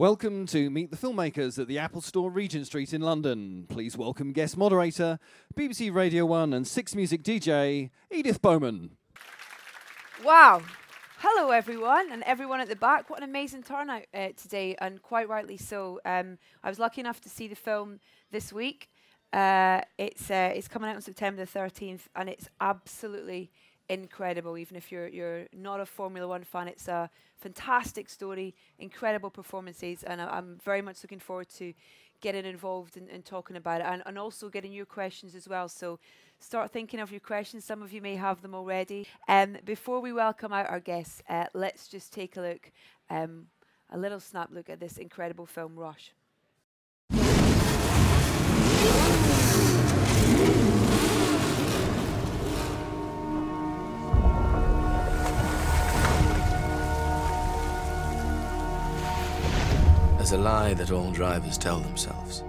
Welcome to Meet the Filmmakers at the Apple Store, Regent Street in London. Please welcome guest moderator, BBC Radio 1 and Six Music DJ, Edith Bowman. Wow. Hello, everyone, and everyone at the back. What an amazing turnout uh, today, and quite rightly so. Um, I was lucky enough to see the film this week. Uh, it's uh, it's coming out on September the 13th, and it's absolutely incredible. Even if you're you're not a Formula One fan, it's a fantastic story, incredible performances, and I, am very much looking forward to getting involved in, in talking about it, and, and also getting your questions as well. So start thinking of your questions. Some of you may have them already. Um, before we welcome out our guests, uh, let's just take a look, um, a little snap look at this incredible film, Rush. There's a lie that all drivers tell themselves.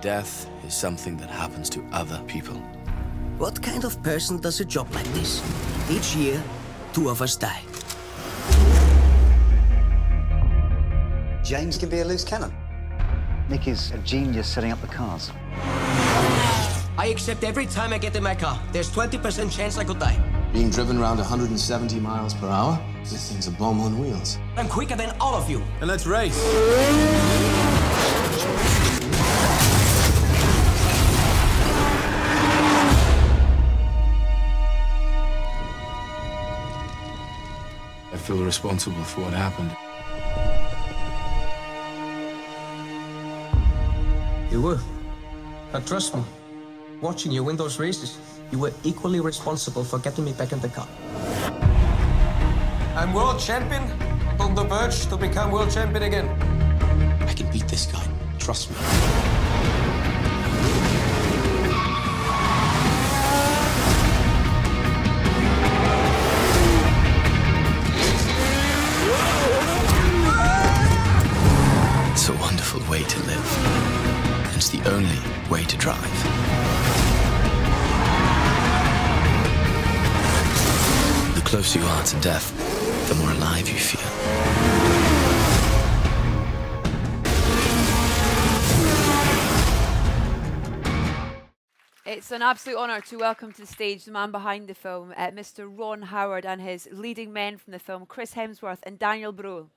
Death is something that happens to other people. What kind of person does a job like this? Each year, two of us die. James can be a loose cannon. Nick is a genius setting up the cars. I accept every time I get in my car. There's 20% chance I could die. Being driven around 170 miles per hour? This thing's a bomb on wheels. I'm quicker than all of you. And let's race. I feel responsible for what happened. You were. But trust me, watching you win those races, you were equally responsible for getting me back in the car. I'm world champion, on the verge to become world champion again. I can beat this guy. Trust me. It's a wonderful way to live. It's the only way to drive. Closer you are to death, the more alive you feel. It's an absolute honour to welcome to the stage the man behind the film, uh, Mr. Ron Howard, and his leading men from the film, Chris Hemsworth and Daniel Bruhl.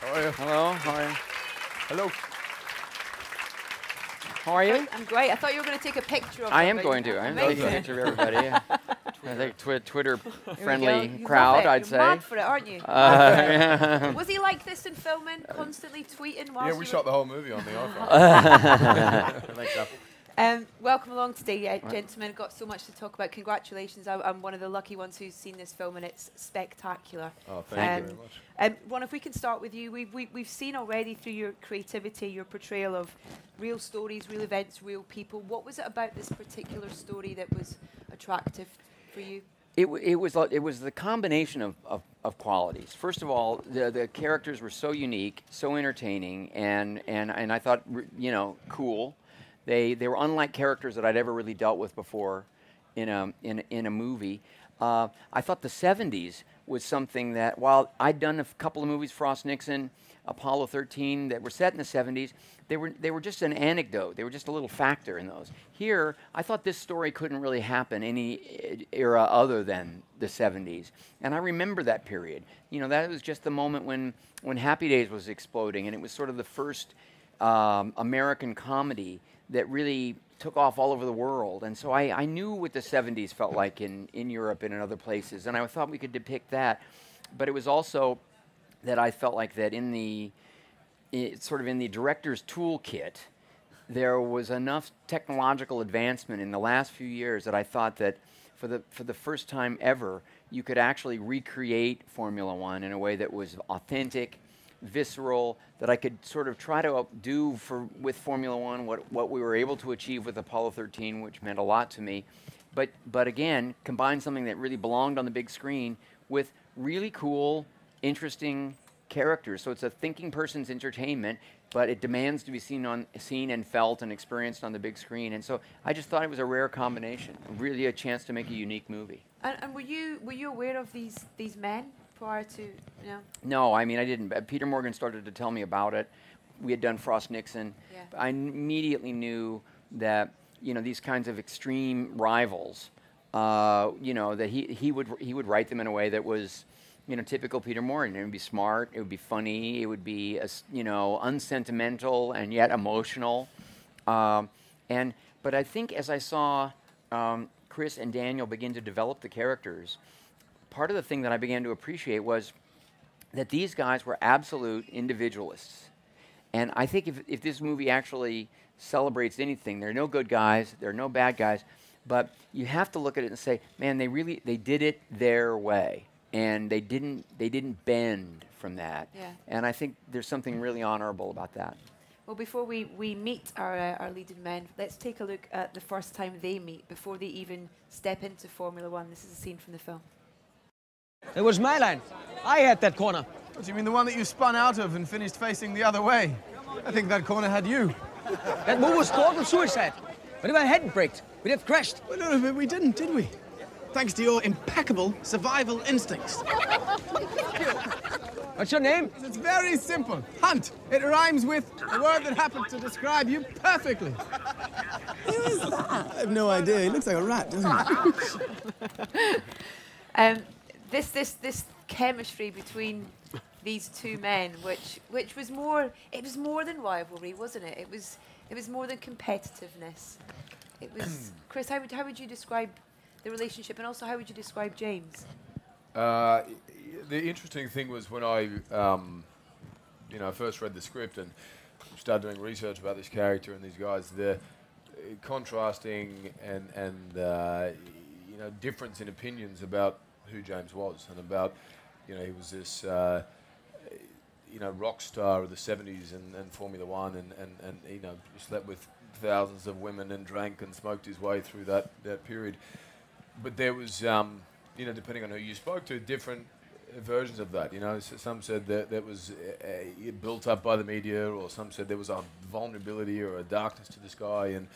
How are you? Hello. How are you? Hello. How are you? I'm great. I thought you were going to take a picture of me. I am going to. I'm Amazing. taking a picture of everybody. I think twi- Twitter Here we go. friendly crowd. I'd You're say. mad for it, aren't you? Uh, yeah. Was he like this in filming, constantly tweeting whilst Yeah, you we were- shot the whole movie on the iPhone. I think so. Um, welcome along today, uh, gentlemen. Got so much to talk about. Congratulations. I, I'm one of the lucky ones who's seen this film, and it's spectacular. Oh, thank you Um, very much. Um, Ron, if we can start with you, we've, we, we've seen already through your creativity, your portrayal of real stories, real events, real people. What was it about this particular story that was attractive for you? It, w- it was like- it was the combination of, of, of qualities. First of all, the, the characters were so unique, so entertaining, and, and, and I thought you know cool. They they were unlike characters that I'd ever really dealt with before in a in, in a movie. Uh, I thought the '70s was something that while I'd done a couple of movies, Frost Nixon, Apollo 13, that were set in the '70s, they were they were just an anecdote. They were just a little factor in those. Here, I thought this story couldn't really happen any e- era other than the 70s, and I remember that period. You know, that was just the moment when when Happy Days was exploding, and it was sort of the first um, American comedy that really took off all over the world. And so I, I knew what the 70s felt like in, in Europe and in other places, and I thought we could depict that. But it was also that I felt like that in the i sort of in the director's toolkit, there was enough technological advancement in the last few years that I thought that for the for the first time ever, you could actually recreate Formula One in a way that was authentic, visceral, that I could sort of try to do for with Formula One what what we were able to achieve with Apollo 13, which meant a lot to me. But but again, combine something that really belonged on the big screen with really cool, interesting characters. So it's a thinking person's entertainment, but it demands to be seen on seen and felt and experienced on the big screen. And so I just thought it was a rare combination, really a chance to make a unique movie. And, and were you were you aware of these these men prior to you know? No, I mean I didn't. Peter Morgan started to tell me about it. We had done Frost Nixon. Yeah. I immediately knew that you know these kinds of extreme rivals. Uh, you know that he he would he would write them in a way that was you know typical Peter Morgan. It would be smart. It would be funny. It would be a you know unsentimental and yet emotional. Um, and but I think as I saw um, Chris and Daniel begin to develop the characters, part of the thing that I began to appreciate was that these guys were absolute individualists. And I think if, if this movie actually celebrates anything, there are no good guys, there are no bad guys, but you have to look at it and say, man, they really they did it their way, and they didn't they didn't bend from that. Yeah. And I think there's something really honorable about that. Well, before we, we meet our, uh, our leading men, let's take a look at the first time they meet before they even step into Formula One. This is a scene from the film. It was my line. I had that corner. What do you mean the one that you spun out of and finished facing the other way? I think that corner had you. That move was total suicide. But if I hadn't braked, we'd have crashed. Well, no, but we didn't, did we? Thanks to your impeccable survival instincts. What's your name? It's very simple. Hunt. It rhymes with a word that happens to describe you perfectly. Who is that? I have no idea. He looks like a rat, doesn't he? Um, this this this chemistry between these two men, which which was more it was more than rivalry, wasn't it? It was it was more than competitiveness. It was Chris. How would how would you describe the relationship, and also how would you describe James? Uh, the interesting thing was when I, um, you know, first read the script and started doing research about this character and these guys, the contrasting and and uh, you know difference in opinions about who James was and about, you know, he was this. Uh, you know, rock star of the 70s and, and Formula One and, and, and, you know, slept with thousands of women and drank and smoked his way through that, that period. But there was, um, you know, depending on who you spoke to, different versions of that. You know, S- some said that that was uh, built up by the media, or some said there was a vulnerability or a darkness to this guy, and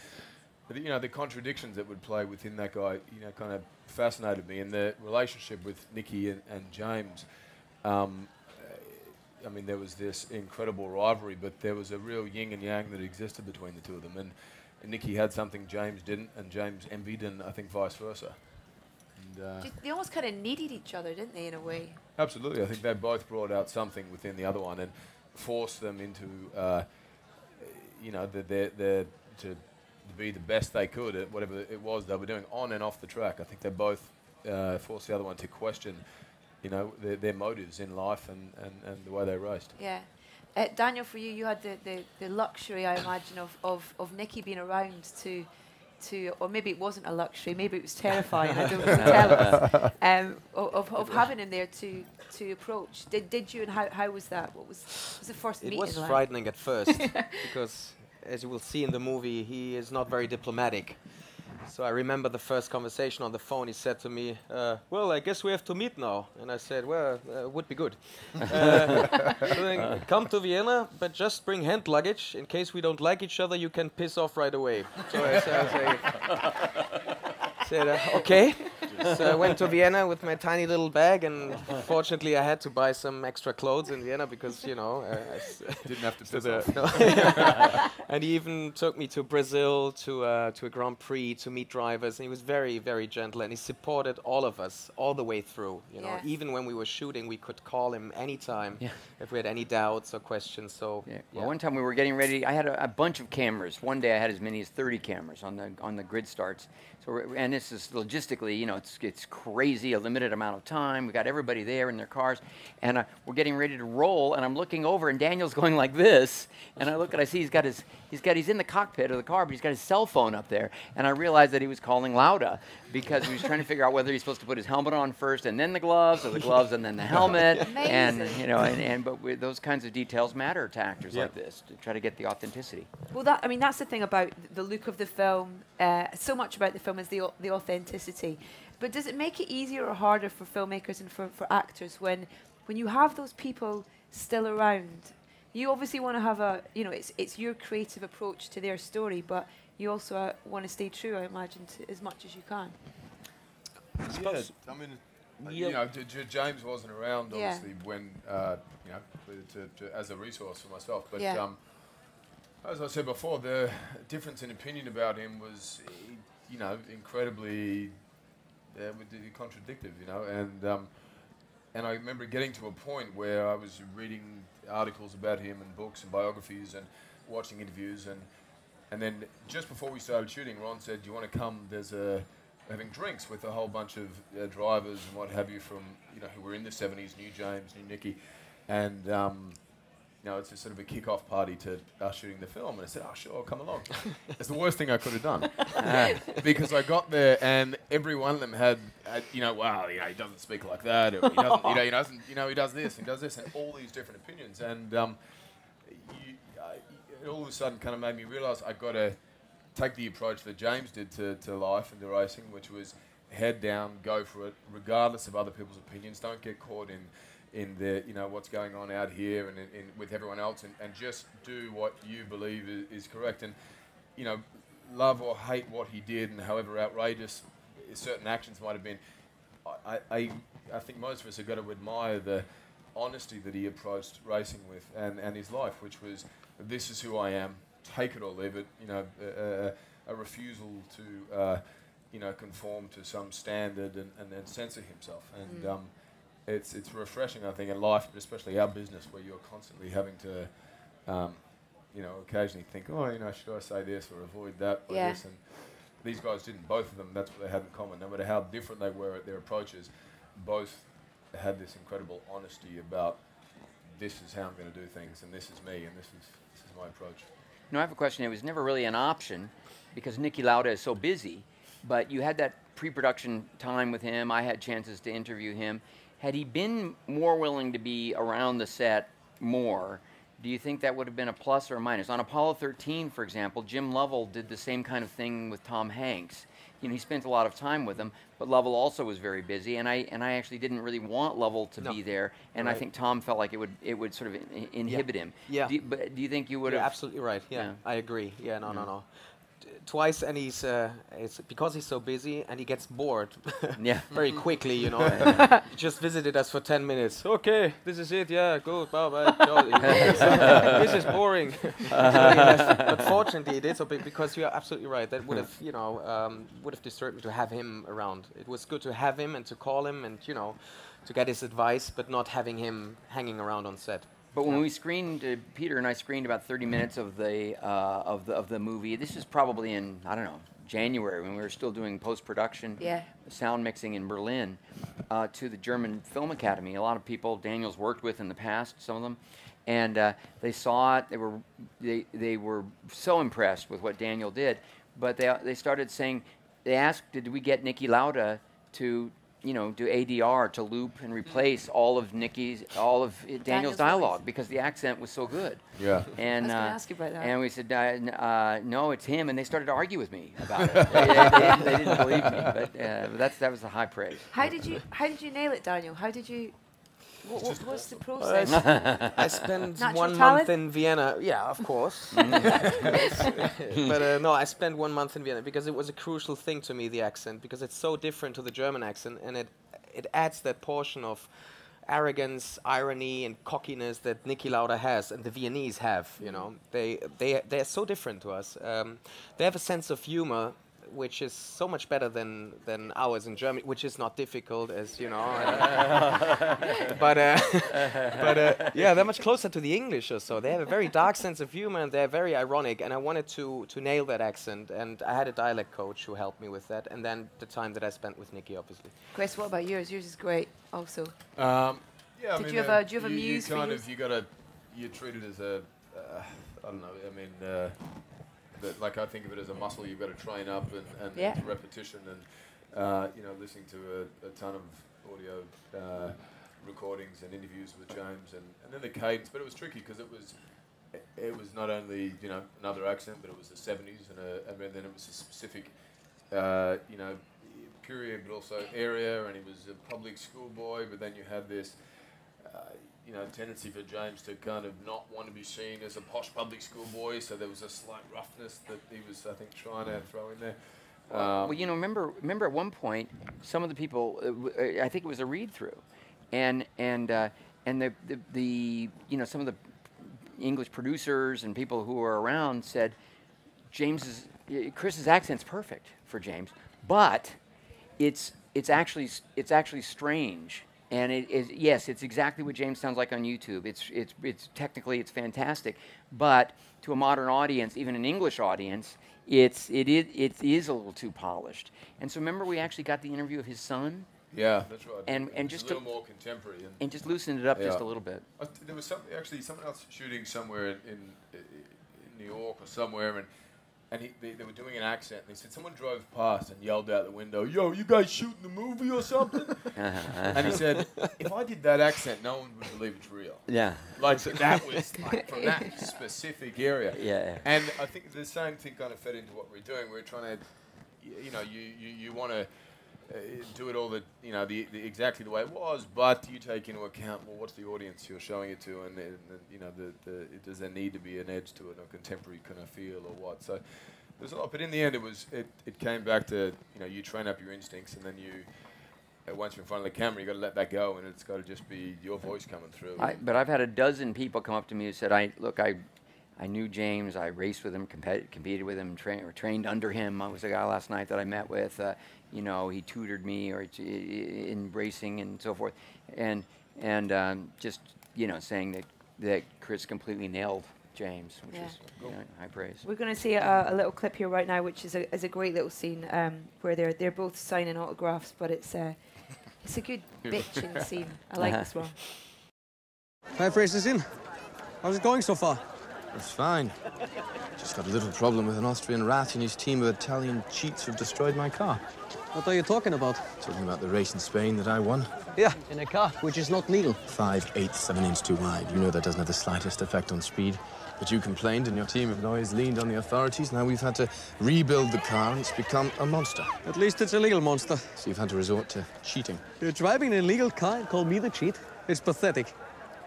but, you know the contradictions that would play within that guy, you know, kind of fascinated me, and the relationship with Nicky and, and James. Um, I mean, there was this incredible rivalry, but there was a real yin and yang that existed between the two of them, and, and Nicky had something James didn't, and James envied, and I think vice versa. And, uh, They almost kind of needed each other, didn't they, in a way? Absolutely, I think they both brought out something within the other one and forced them into, uh, you know, the, the, the, to, to be the best they could at whatever it was they were doing on and off the track. I think they both uh, forced the other one to question, you know, their, their motives in life and, and, and the way they raced. Yeah. Uh, Daniel, for you, you had the, the, the luxury, I imagine, of, of, of Nicky being around to, to, or maybe it wasn't a luxury, maybe it was terrifying. I don't know. Tell us um, of, of having him there to, to approach. Did, did you, and how, how was that? What was, was the first It meeting was like? frightening at first because, as you will see in the movie, he is not very diplomatic. So I remember the first conversation on the phone. He said to me, uh, "Well, I guess we have to meet now." And I said, "Well, uh, would be good. Uh, come to Vienna, but just bring hand luggage in case we don't like each other. You can piss off right away." So I said, I said uh, "Okay." So I went to Vienna with my tiny little bag, and fortunately, I had to buy some extra clothes in Vienna because you know uh, I s- Didn't have to so piss off. no. and he even took me to Brazil to uh, to a Grand Prix to meet drivers, and he was very very gentle, and he supported all of us all the way through. You know, Yeah. even when we were shooting, we could call him anytime Yeah. if we had any doubts or questions. So Yeah. Well, one time we were getting ready. I had a, a bunch of cameras. One day I had as many as 30 cameras on the on the grid starts. So and this is logistically, you know, it's it's crazy. A limited amount of time. We got everybody there in their cars, and uh, we're getting ready to roll. And I'm looking over, and Daniel's going like this. And I look and I see he's got his he's got he's in the cockpit of the car, but he's got his cell phone up there. And I realized that he was calling Lauda because he was trying to figure out whether he's supposed to put his helmet on first and then the gloves, or the gloves and then the helmet. and you know, and, and but we, those kinds of details matter to actors Yeah. like this to try to get the authenticity. Well, that I mean, that's the thing about the look of the film. Uh, so much about the film is the the authenticity. But does it make it easier or harder for filmmakers and for, for actors when when you have those people still around. You obviously want to have a, you know, it's it's your creative approach to their story, but you also uh, want to stay true, I imagine, to as much as you can. Yeah, I mean, uh, you know, J- J- James wasn't around Yeah. obviously when uh, you know to, to, as a resource for myself. But Yeah. um, as I said before, the difference in opinion about him was, you know, incredibly uh, with contradictive. You know, and um, and I remember getting to a point where I was reading articles about him and books and biographies and watching interviews and and then just before we started shooting, Ron said, "Do you want to come? There's a having drinks with a whole bunch of uh, drivers and what have you from you know who were in the '70s, knew James, knew Nicky, and um, you know it's a sort of a kick-off party to us shooting the film." And I said, "Oh, sure, I'll come along." it's the worst thing I could have done because I got there and every one of them had, had you know, wow, you know, he doesn't speak like that, or he doesn't, you know, he doesn't, you know, he does this, he does this, and all these different opinions, and um, you, uh, it all of a sudden kind of made me realise I've got to take the approach that James did to, to life and to racing, which was head down, go for it, regardless of other people's opinions. Don't get caught in in the you know what's going on out here and in, in, with everyone else, and, and just do what you believe is, is correct. And you know, love or hate what he did, and however outrageous certain actions might have been. I, I, I think most of us have got to admire the honesty that he approached racing with and, and his life, which was this is who I am, take it or leave it. You know, a, refusal to uh, you know conform to some standard and, and then censor himself. And Mm. um, it's it's refreshing, I think, in life, but especially our business, where you're constantly having to. Um, you know, occasionally think, oh, you know, should I say this or avoid that or Yeah. this? And these guys didn't. Both of them, that's what they had in common. No matter how different they were at their approaches, both had this incredible honesty about this is how I'm going to do things, and this is me, and this is this is my approach. No, I have a question. It was never really an option because Niki Lauda is so busy, but you had that pre-production time with him. I had chances to interview him. Had he been more willing to be around the set more, do you think that would have been a plus or a minus? On Apollo 13, for example, Jim Lovell did the same kind of thing with Tom Hanks. You know, he spent a lot of time with him, but Lovell also was very busy, and I and I actually didn't really want Lovell to No. be there, and I think Tom felt like it would it would sort of in- inhibit him. Yeah. Do you, but do you think you would You're have? absolutely right. Yeah, Yeah. I agree. Yeah, no, no, Yeah. no. Twice, and he's uh, it's because he's so busy and he gets bored. Yeah. very quickly, you know. He just visited us for ten minutes. Okay, this is it. Yeah, good. Bye bye. No, this is boring. So he left. but fortunately, it is so big because you are absolutely right. That would have, you know, um, would have disturbed me to have him around. It was good to have him and to call him and you know, to get his advice, but not having him hanging around on set. But when we screened, uh, Peter and I screened about 30 minutes of the uh, of the of the movie. This is probably in I don't know January when we were still doing post production, Yeah. sound mixing in Berlin, uh, to the German Film Academy. A lot of people Daniel's worked with in the past, some of them, and uh, they saw it. They were they they were so impressed with what Daniel did, but they they started saying they asked, did we get Niki Lauda to you know, do ADR to loop and replace all of Nicky's, all of Daniel's, Daniel's dialogue voice. because the accent was so good. Yeah. And I was gonna uh, ask you about that. and we said, uh, uh, no, it's him, and they started to argue with me about it. they, they- they- they didn't believe me, but, uh, but that's that was the high praise. How did you How did you nail it, Daniel? How did you? What, what, what's the process? I spent Natural one talent? month in Vienna. Yeah, of course. but uh, no, I spent one month in Vienna because it was a crucial thing to me, the accent, because it's so different to the German accent, and it it adds that portion of arrogance, irony, and cockiness that Niki Lauda has, and the Viennese have. You know, they they they're so different to us. Um, they have a sense of humor. Which is so much better than, than ours in Germany, which is not difficult, as you know. but uh, but uh, yeah, they're much closer to the English or so. They have a very dark sense of humor and they're very ironic. And I wanted to to nail that accent. And I had a dialect coach who helped me with that. And then the time that I spent with Nikki, obviously. Chris, what about yours? Yours is great, also. Um, yeah, I Did mean, you have uh, a- do you have a muse for kind you? of you got to you treat it as a uh, I don't know. I mean, uh, that, like I think of it as a muscle you've got to train up and, and Yeah. repetition and uh, you know listening to a, a ton of audio uh, recordings and interviews with James and, and then the cadence. But it was tricky because it was it- was not only you know another accent, but it was the 70s and, a, and then it was a specific uh, you know period, but also area. And he was a public school boy. But then you had this you know, tendency for James to kind of not want to be seen as a posh public school boy. So there was a slight roughness that he was, I think, trying to throw in there. Um, well, you know, remember, remember at one point, some of the people, uh, w- uh, I think it was a read through, and and uh, and the, the the you know some of the English producers and people who were around said, James's uh, Chris's accent's perfect for James, but it's it's actually it's actually strange. And it is yes, it's exactly what James sounds like on YouTube. It's it's it's technically it's fantastic, but to a modern audience, even an English audience, it's it is it is a little too polished. And so remember, we actually got the interview of his son. Yeah, that's right. And and just a to, little more contemporary. And, and just loosened it up just a little bit. I th- there was some, actually someone else shooting somewhere in, in, in New York or somewhere, and and he, they, they were doing an accent. And they said someone drove past and yelled out the window, "Yo, you guys shooting the movie or something?" and he said, "If I did that accent, no one would believe it's real." Yeah. like that was like from that specific area. Yeah. And I think the same thing kind of fed into what we're doing. We're trying to, you know, you you, you want to. Uh, do it all the you know the, the exactly the way it was, but you take into account well what's the audience you're showing it to, and, and, and you know the, the does there need to be an edge to it, a contemporary kind of feel or what? So there's a lot, but in the end it was it, it came back to you know you train up your instincts, and then you uh, once you're in front of the camera, you got to let that go, and it's got to just be your voice coming through. I, but I've had a dozen people come up to me who said, "I look, I, I knew James. I raced with him, compet- competed with him, tra- trained under him. I was a guy last night that I met with. Uh, you know, he tutored me or t- i- in racing and so forth, and and um, just you know saying that that Chris completely nailed James, which Yeah. is you know, high praise. We're going to see a, a little clip here right now, which is a, is a great little scene um, where they're they're both signing autographs, but it's a it's a good bitching scene. I like this one. Five races in. How's it going so far? It's fine. Just got a little problem with an Austrian rat and his team of Italian cheats who've destroyed my car. What are you talking about? Talking about the race in Spain that I won. Yeah, in a car, which is not legal. Five eighths of an inch too wide. You know that doesn't have the slightest effect on speed. But you complained and your team of lawyers leaned on the authorities. Now we've had to rebuild the car and it's become a monster. At least it's a legal monster. So you've had to resort to cheating. You're driving an illegal car and call me the cheat? It's pathetic.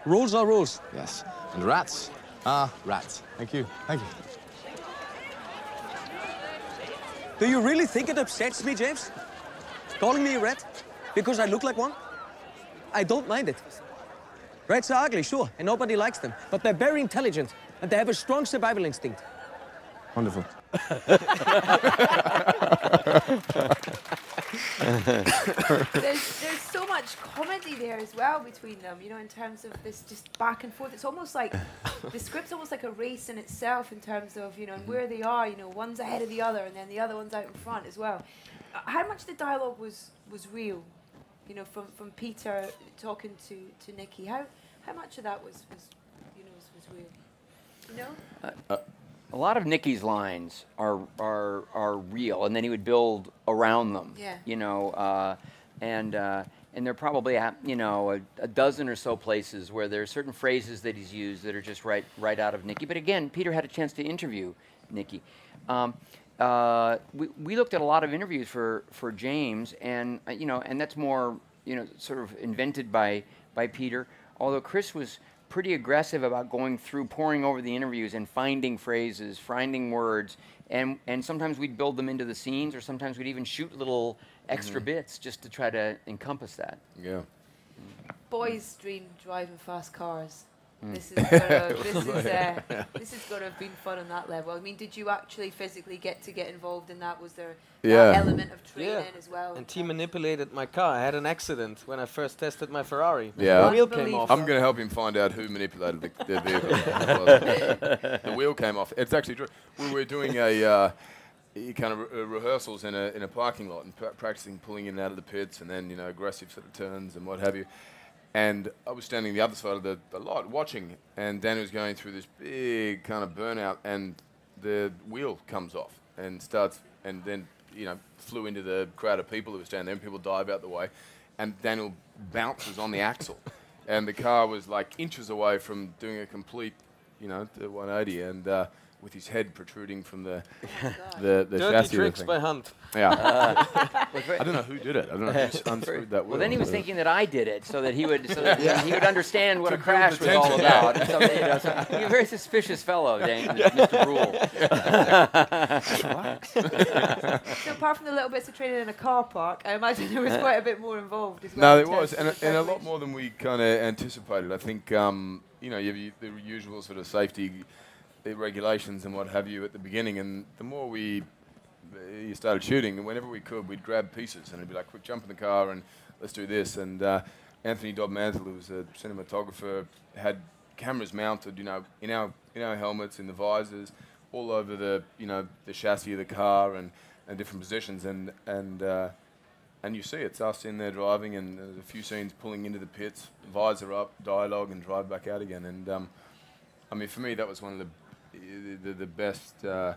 Rules are rules. Yes. And rats are rats. Thank you. Thank you. Do you really think it upsets me, James? Calling me a rat? Because I look like one? I don't mind it. Rats are ugly, sure, and nobody likes them. But they're very intelligent, and they have a strong survival instinct. Wonderful. there's there's so much comedy there as well between them, you know, in terms of this just back and forth. It's almost like the script's almost like a race in itself in terms of you know and where they are. You know, one's ahead of the other, and then the other one's out in front as well. Uh, How much the dialogue was was real, you know, from from Peter talking to to Nikki. How how much of that was was you know was, was real? You know. Uh, a lot of Nikki's lines are are are real, and then he would build around them. Yeah. You know, uh, and uh, and there are probably a, you know a, a dozen or so places where there are certain phrases that he's used that are just right right out of Nikki. But again, Peter had a chance to interview Nikki. Um, uh, we, we looked at a lot of interviews for, for James, and uh, you know, and that's more you know sort of invented by by Peter. Although Chris was pretty aggressive about going through, poring over the interviews and finding phrases, finding words, and and sometimes we'd build them into the scenes, or sometimes we'd even shoot little extra Mhm. bits just to try to encompass that. Yeah. Boys dream driving fast cars. Mm. This is gonna, this is uh, this is gonna have been fun on that level. I mean, did you actually physically get to get involved in that? Was there that Yeah. element of training as well? And he manipulated my car. I had an accident when I first tested my Ferrari. Yeah, The wheel came off. I'm going to help him find out who manipulated the, the vehicle. the wheel came off. It's actually true. We were doing a uh, kind of re- uh, rehearsals in a in a parking lot and pra- practicing pulling in and out of the pits and then you know aggressive sort of turns and what have you. And I was standing the other side of the, the lot watching, and Danny was going through this big kind of burnout, and the wheel comes off and starts, and then you know flew into the crowd of people who were standing there, and people dive out the way, and Daniel bounces on the axle, and the car was like inches away from doing a complete, you know, 180, and uh, with his head protruding from the the, the Dirty chassis. of the tricks thing. by Hunt. Yeah. Uh, I don't know who did it. I don't know who s- unscrewed that Well, then he was thinking that I did it, so that he would, so that Yeah. he would understand what To a crash was all about. So, you know, so you're a very suspicious fellow, Dan, Mr. Rule. so apart from the little bits of training in a car park, I imagine there was quite a bit more involved as well. No, in there was, terms and, a- and a lot more than we kind of anticipated. I think, um, you know, you have you, the usual sort of safety uh, regulations and what have you at the beginning, and the more we you started shooting, and whenever we could, we'd grab pieces and it'd be like, quick, jump in the car and let's do this. And uh, Anthony Dodd Mantle, who was a cinematographer, had cameras mounted, you know, in our in our helmets, in the visors, all over the you know the chassis of the car and, and different positions, and and uh, and you see it's us in there driving, and there's a few scenes pulling into the pits, visor up, dialogue, and drive back out again. And um, I mean, for me, that was one of the the, the best uh,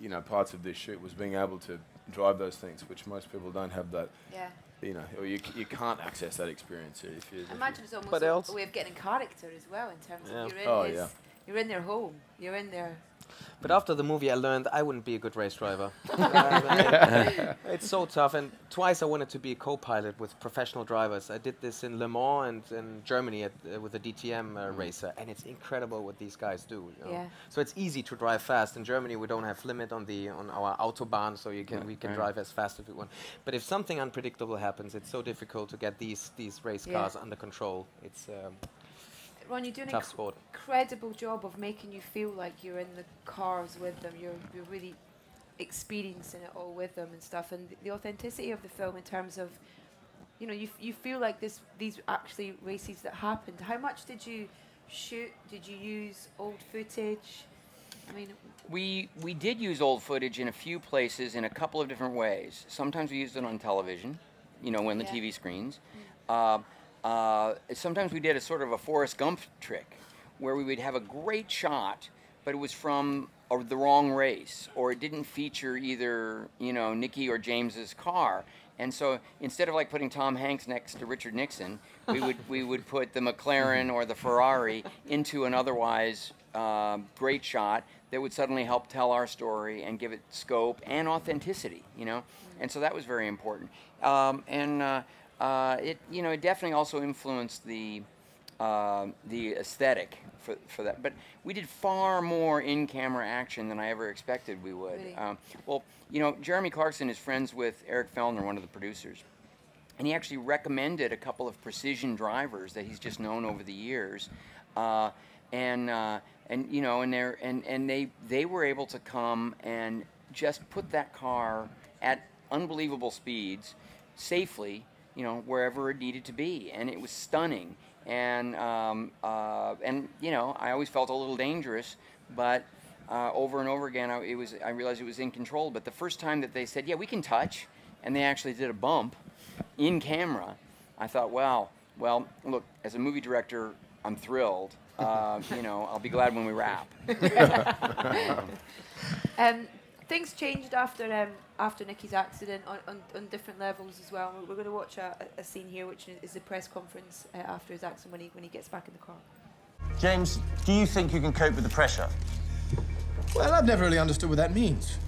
you know parts of this shoot was being able to drive those things, which most people don't have that. Yeah. You know, or you, you can't access that experience if you. if imagine it's almost But a, else- a way of getting character as well in terms Yeah. of you're in Oh, his, yeah. you're in their home, you're in their. But after the movie, I learned I wouldn't be a good race driver. Um, it's so tough. And twice I wanted to be a co-pilot with professional drivers. I did this in Le Mans and in Germany at, uh, with a DTM uh, racer, and it's incredible what these guys do. you know. Yeah. So it's easy to drive fast. In Germany, we don't have limit on the on our autobahn, so you can we can right. drive as fast as we want. But if something unpredictable happens, it's so difficult to get these these race Yeah. cars under control. It's um, Ron, you're doing an incredible job of making you feel like you're in the cars with them. You're you're really experiencing it all with them and stuff. And the authenticity of the film in terms of, you know, you f- you feel like this these actually races that happened. How much did you shoot? Did you use old footage? I mean, We we did use old footage in a few places in a couple of different ways. Sometimes we used it on television, you know, when the Yeah. TV screens. Uh, uh, sometimes we did a sort of a Forrest Gump trick, where we would have a great shot, but it was from a, the wrong race, or it didn't feature either you know Nicky or James's car. And so instead of like putting Tom Hanks next to Richard Nixon, we would we would put the McLaren or the Ferrari into an otherwise uh, great shot that would suddenly help tell our story and give it scope and authenticity, you know. And so that was very important. Um, and uh, uh, it you know it definitely also influenced the uh, the aesthetic for, for that. But we did far more in-camera action than I ever expected we would. Really? Um, well, you know, Jeremy Clarkson is friends with Eric Fellner, one of the producers, and he actually recommended a couple of precision drivers that he's just known over the years, uh, and uh, and you know, and they and and they they were able to come and just put that car at unbelievable speeds, safely, you know, wherever it needed to be, and it was stunning. And um, uh, and you know, I always felt a little dangerous, but uh, over and over again, I, it was I realized it was in control. But the first time that they said, "Yeah, we can touch," and they actually did a bump in camera, I thought, "Wow, well, look, as a movie director, I'm thrilled. Uh, you know, I'll be glad when we wrap." Um, things changed after um, after Nicky's accident on, on, on different levels as well. We're, going to watch a, a scene here, which is the press conference uh, after his accident when he when he gets back in the car. James, do you think you can cope with the pressure? Well, I've never really understood what that means.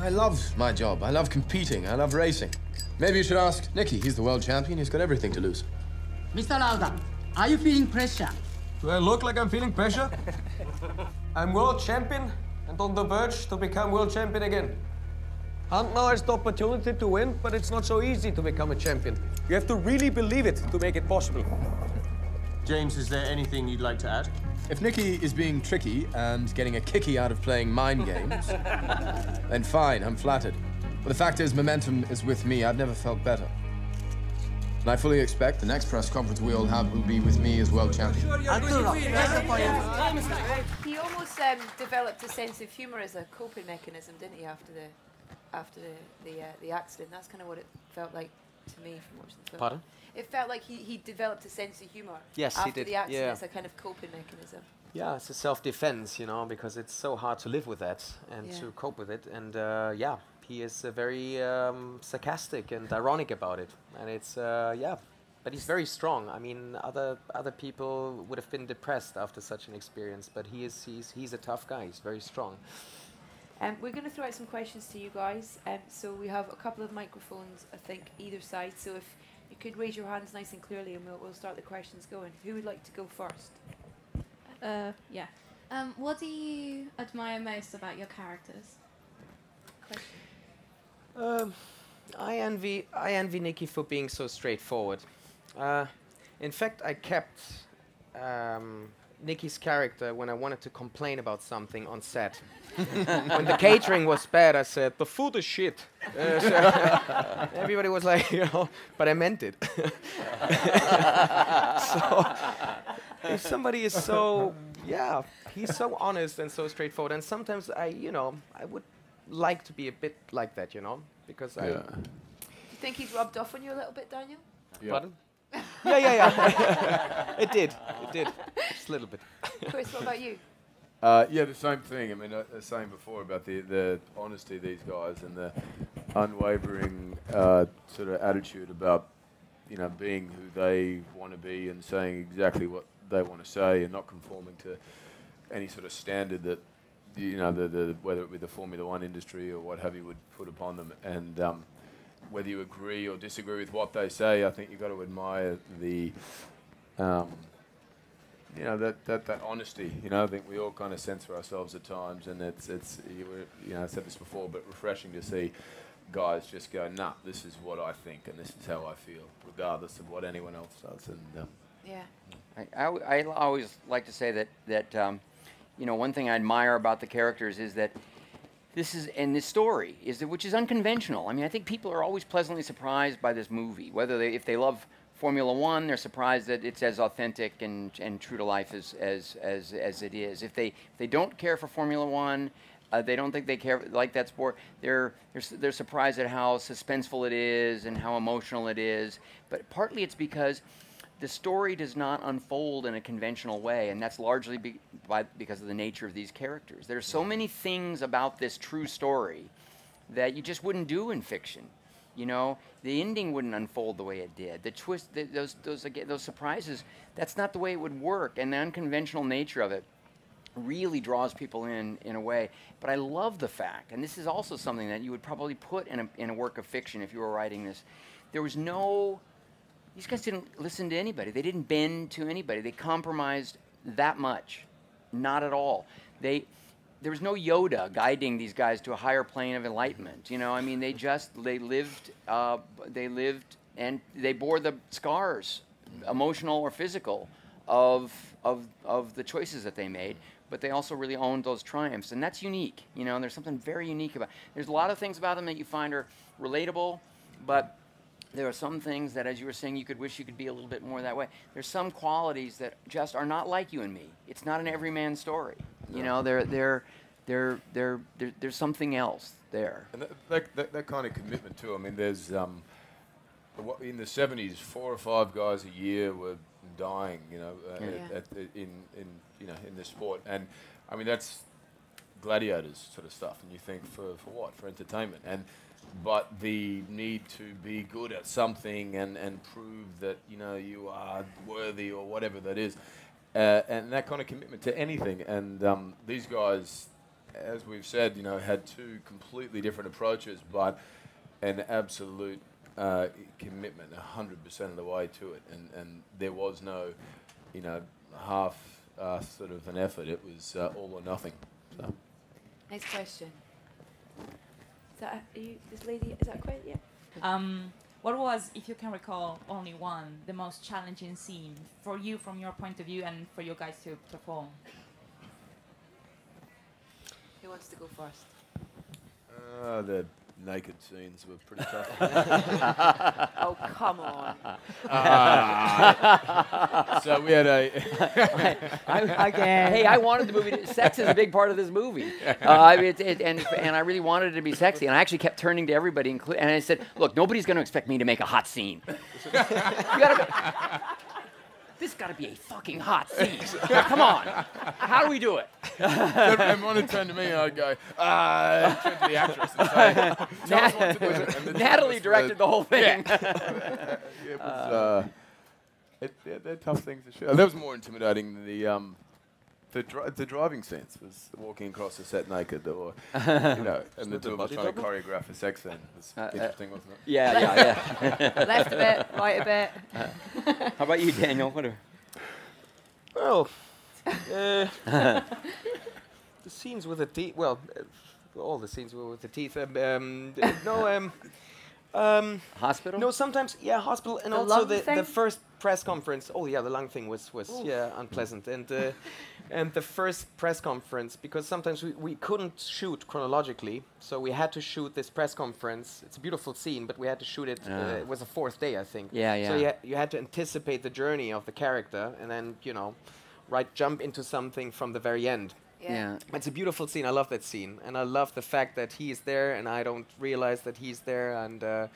I love my job. I love competing. I love racing. Maybe you should ask Nicky. He's the world champion. He's got everything to lose. Mr. Lauda, are you feeling pressure? Do I look like I'm feeling pressure? I'm world champion and on the verge to become world champion again. Hunt now has the opportunity to win, but it's not so easy to become a champion. You have to really believe it to make it possible. James, is there anything you'd like to add? If Nicky is being tricky and getting a kicky out of playing mind games, then fine, I'm flattered. But the fact is, momentum is with me. I've never felt better. And I fully expect the next press conference we all have will be with me as world champion. He almost um, developed a sense of humour as a coping mechanism, didn't he? After the after the the, uh, the accident, that's kind of what it felt like to me from watching the film. Pardon? It felt like he, he developed a sense of humour. Yes, he after did, the accident, yeah. as a kind of coping mechanism. Yeah, it's a self-defense, you know, because it's so hard to live with that and Yeah. to cope with it. And uh, yeah, he is uh, very um, sarcastic and ironic about it, and it's uh, yeah, but he's very strong. I mean, other other people would have been depressed after such an experience, but he is he's he's a tough guy. He's very strong. Um, we're going to throw out some questions to you guys. Um, so we have a couple of microphones, I think, either side. So if you could raise your hands nice and clearly, and we'll, we'll start the questions going. Who would like to go first? Uh, yeah. Um, what do you admire most about your characters? Um, I envy I envy Nikki for being so straightforward. Uh, in fact, I kept um, Nikki's character when I wanted to complain about something on set. when the catering was bad, I said the food is shit. Uh, so everybody was like, you know, but I meant it. so if somebody is so, yeah, he's so honest and so straightforward, and sometimes I, you know, I would like to be a bit like that, you know, because I. Do you think he's rubbed off on you a little bit, Daniel? Pardon? yeah, yeah, yeah. it did. It did. Just a little bit. Chris, what about you? Uh, yeah, the same thing. I mean, uh, the same before about the, the honesty of these guys and the unwavering uh, sort of attitude about, you know, being who they want to be and saying exactly what they want to say and not conforming to any sort of standard that, you know, the, the whether it be the Formula One industry or what have you would put upon them. And um, whether you agree or disagree with what they say, I think you've got to admire the. Um, you know that, that, that honesty. You know, I think we all kind of censor ourselves at times, and it's it's you, were- you know I said this before, but refreshing to see guys just go, nah, this is what I think, and this is how I feel, regardless of what anyone else does. And um, Yeah. I, I w- I l- always like to say that that um, you know one thing I admire about the characters is that this is and this story is that which is unconventional. I mean, I think people are always pleasantly surprised by this movie. Whether they if they love Formula One, they're surprised that it's as authentic and, and true to life as, as, as, as it is. If they if they don't care for Formula One, uh, they don't think they care like that sport. They're, they're they're surprised at how suspenseful it is and how emotional it is. But partly it's because the story does not unfold in a conventional way, and that's largely be, by, because of the nature of these characters. There's so many things about this true story that you just wouldn't do in fiction. You know, the ending wouldn't unfold the way it did. The twist, the, those, those, aga those surprises, that's not the way it would work. And the unconventional nature of it really draws people in in a way. But I love the fact, and this is also something that you would probably put in a, in a work of fiction if you were writing this. There was no, these guys didn't listen to anybody. They didn't bend to anybody. They compromised that much. Not at all. They, there was no Yoda guiding these guys to a higher plane of enlightenment. You know, I mean, they just they lived, uh, they lived, and they bore the scars, emotional or physical, of of of the choices that they made. But they also really owned those triumphs, and that's unique. You know, and there's something very unique about. There's a lot of things about them that you find are relatable, but there are some things that, as you were saying, you could wish you could be a little bit more that way. There's some qualities that just are not like you and me. It's not an everyman story. You know, they're, they're, they're, they're, there's something else there. And that, that, that, that kind of commitment too. I mean, there's um, in the '70s, four or five guys a year were dying. You know, uh, Yeah. at, at, in in you know in the sport, and I mean that's gladiators sort of stuff. And you think for for what? For entertainment. And but the need to be good at something and and prove that you know you are worthy or whatever that is. Uh, and that kind of commitment to anything, and um, these guys as we've said, you know, had two completely different approaches, but an absolute uh, commitment, hundred percent of the way to it, and and there was no, you know, half uh, sort of an effort. It was uh, all or nothing. So. Next question. Is that are you, this lady? Is that quite? Yeah. Um, what was, if you can recall, only one, the most challenging scene for you from your point of view and for you guys to perform? Who wants to go first? Uh, the naked scenes were pretty tough. oh come on! Ah. so we had a. I, I, hey, I wanted the movie. To, sex is a big part of this movie. Uh, I mean, it, it, and and I really wanted it to be sexy. And I actually kept turning to everybody, inclu- and I said, "Look, nobody's going to expect me to make a hot scene. you gotta, this got to be a fucking hot scene. Come on, how do we do it?" one would turn to me and I'd go, uh, turn to the actress and say, "Tell us what to do." And Natalie directed the whole thing. Yeah. it was, uh, It, they're, they're tough things to shoot. That was more intimidating than the um, the, dri- the driving scenes was walking across the set naked, or you know, and the two of us body trying to choreograph a sex scene. was Uh, uh, interesting, wasn't it? Yeah, yeah, yeah. Left a bit, right a bit. How about you, Daniel? What are, Well, uh, the scenes with the teeth. Well, uh, all the scenes were with the teeth. Um, um, no, um, um, hospital. No, sometimes yeah, hospital, and The also the, thing? the first press conference. Oh yeah, the lung thing was was Oof. yeah unpleasant, and uh, and the first press conference because sometimes we, we couldn't shoot chronologically, so we had to shoot this press conference. It's a beautiful scene, but we had to shoot it. Uh, it was a fourth day, I think. Yeah, yeah So you, ha- you had to anticipate the journey of the character, and then you know, right, jump into something from the very end. Yeah. Yeah. It's a beautiful scene. I love that scene, and I love the fact that he is there, and I don't realize that he's there, and uh,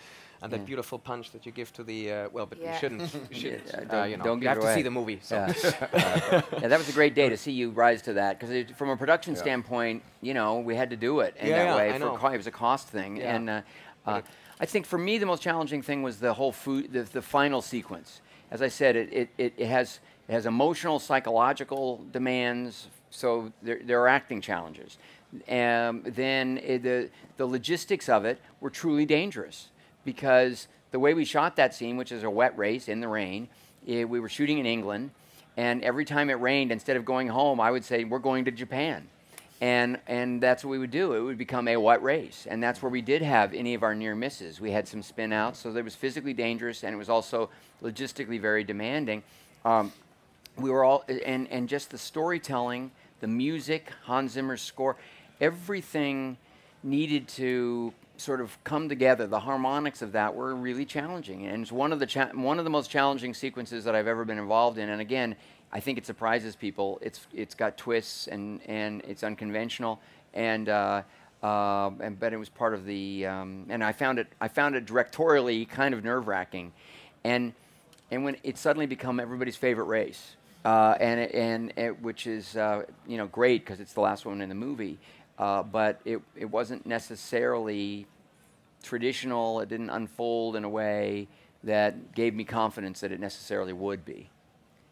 and Yeah. that beautiful punch that you give to the uh, well, but Yeah. you shouldn't. You shouldn't. Yeah, uh, don't, you know, don't you have it to see the movie. So. Yeah. Uh, yeah, that was a great day to see you rise to that because from a production Yeah. standpoint, you know, we had to do it in Yeah, that yeah, way. I for know. co- it was a cost thing, Yeah. and uh, uh, I think for me the most challenging thing was the whole food, the, the final sequence. As I said, it, it, it, it has it has emotional, psychological demands. So there, there are acting challenges. Um, then uh, the the logistics of it were truly dangerous because the way we shot that scene, which is a wet race in the rain, eh, we were shooting in England, and every time it rained, instead of going home, I would say we're going to Japan, and and that's what we would do. It would become a wet race, and that's where we did have any of our near misses. We had some spin outs, so it was physically dangerous, and it was also logistically very demanding. Um, we were all and and just the storytelling, the music, Hans Zimmer's score, everything needed to sort of come together. The harmonics of that were really challenging, and it's one of the cha- one of the most challenging sequences that I've ever been involved in. And again, I think it surprises people. It's it's got twists and and it's unconventional, and. Uh, uh, and but it was part of the, um, and I found it. I found it directorially kind of nerve wracking, and and when it suddenly become everybody's favorite race, uh, and it, and it, which is uh, you know great because it's the last one in the movie, uh, but it it wasn't necessarily traditional. It didn't unfold in a way that gave me confidence that it necessarily would be.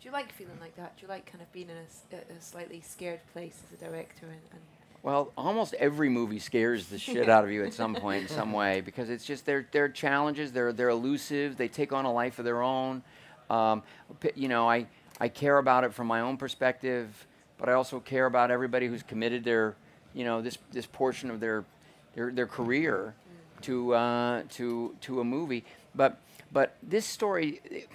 Do you like feeling like that? Do you like kind of being in a slightly scared place as a director? And, and Well, almost every movie scares the shit out of you at some point in some way because it's just they're they're challenges. They're they're elusive. They take on a life of their own. Um, you know, I I care about it from my own perspective, but I also care about everybody who's committed their you know this this portion of their their their career to uh, to to a movie. But but this story. It,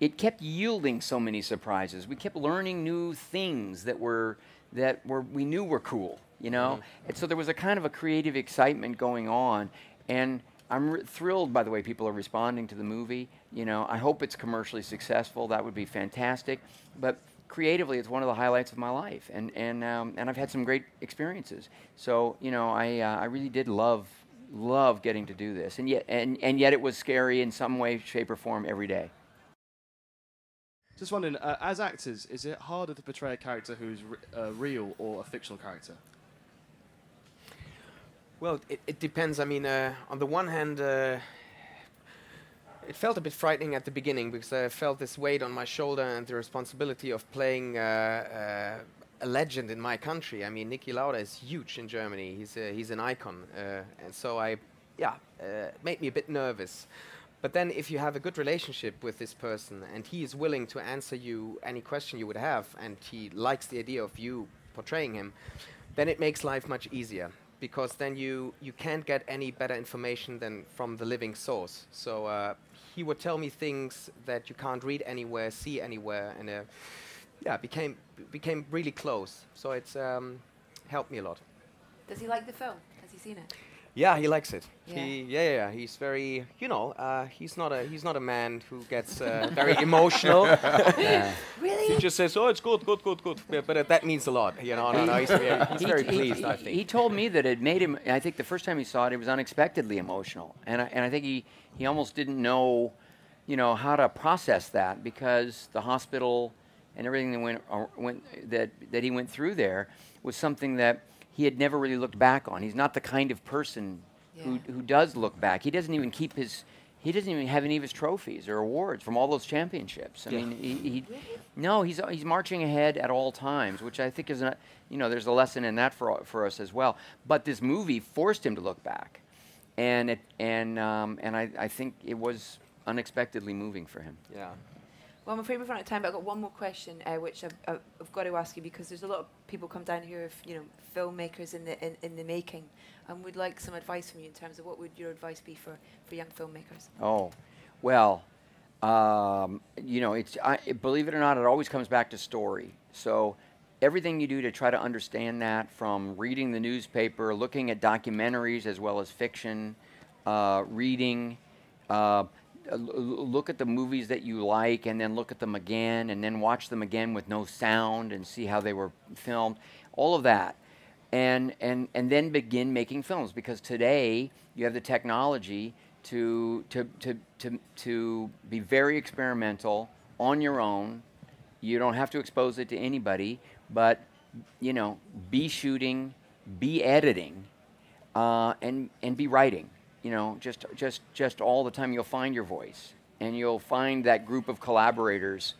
it kept yielding so many surprises. We kept learning new things that were that were we knew were cool, you know. And so there was a kind of a creative excitement going on, and I'm re- thrilled by the way people are responding to the movie. You know, I hope it's commercially successful. That would be fantastic. But creatively, it's one of the highlights of my life, and and um, and I've had some great experiences. So you know, I uh, I really did love love getting to do this, and yet and and yet it was scary in some way, shape, or form every day. Just wondering, uh, as actors, is it harder to portray a character who's re- uh, real or a fictional character? Well, it, it depends. I mean, uh, on the one hand, uh, it felt a bit frightening at the beginning because I felt this weight on my shoulder and the responsibility of playing uh, uh, a legend in my country. I mean, Niki Lauda is huge in Germany. He's a, he's an icon, uh, and so I, yeah, uh, made me a bit nervous. But then, if you have a good relationship with this person and he is willing to answer you any question you would have, and he likes the idea of you portraying him, then it makes life much easier because then you you can't get any better information than from the living source. So uh, he would tell me things that you can't read anywhere, see anywhere, and uh, yeah, became became really close. So it's um, helped me a lot. does he like the film? Has he seen it? Yeah, he likes it. Yeah. He, yeah, yeah, yeah, he's very, you know, uh, he's not a he's not a man who gets uh, very emotional. Yeah. Really? He just says, "Oh, it's good, good, good, good," Yeah, but uh, that means a lot, you know. No, no, he's very, he's He- very he- pleased. he, I think. He told me that it made him. I think the first time he saw it, it was unexpectedly emotional, and I, and I think he he almost didn't know, you know, how to process that because the hospital and everything that went, uh, went that that he went through there was something that he had never really looked back on. He's not the kind of person who who does look back. He doesn't even keep his he doesn't even have any of his trophies or awards from all those championships. I Yeah. mean, he, he no, he's he's marching ahead at all times, which I think is a you know there's a lesson in that for for us as well. But this movie forced him to look back, and it and um, and I, I think it was unexpectedly moving for him. Yeah. Well, I'm afraid we've run out of time, but I've got one more question, uh, which I've, I've, got to ask you because there's a lot of people come down here, of, you know, filmmakers in the in, in the making, and we'd like some advice from you in terms of what would your advice be for, for young filmmakers? Oh, well, um, you know, it's I, believe it or not, it always comes back to story. So everything you do to try to understand that, from reading the newspaper, looking at documentaries as well as fiction, uh, reading. Uh, look at the movies that you like and then look at them again and then watch them again with no sound and see how they were filmed all of that and and and then begin making films because today you have the technology to to to to to be very experimental on your own. You don't have to expose it to anybody, but you know, be shooting, be editing, uh, and and be writing. You know, just just just all the time. You'll find your voice, and you'll find that group of collaborators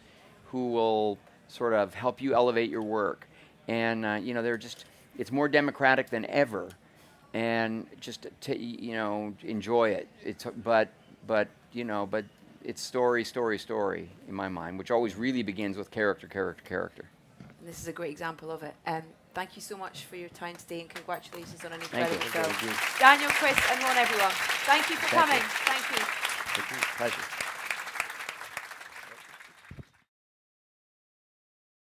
who will sort of help you elevate your work. And uh, you know, they're just it's more democratic than ever, and just to, you know enjoy it. It's but but you know but it's story story story in my mind, which always really begins with character character character. This is a great example of it. Um, thank you so much for your time today, and congratulations on an Thank you. incredible film. Thank you. Daniel, Chris, and Ron, everyone. Thank you for Thank coming. you. Thank you. Pleasure.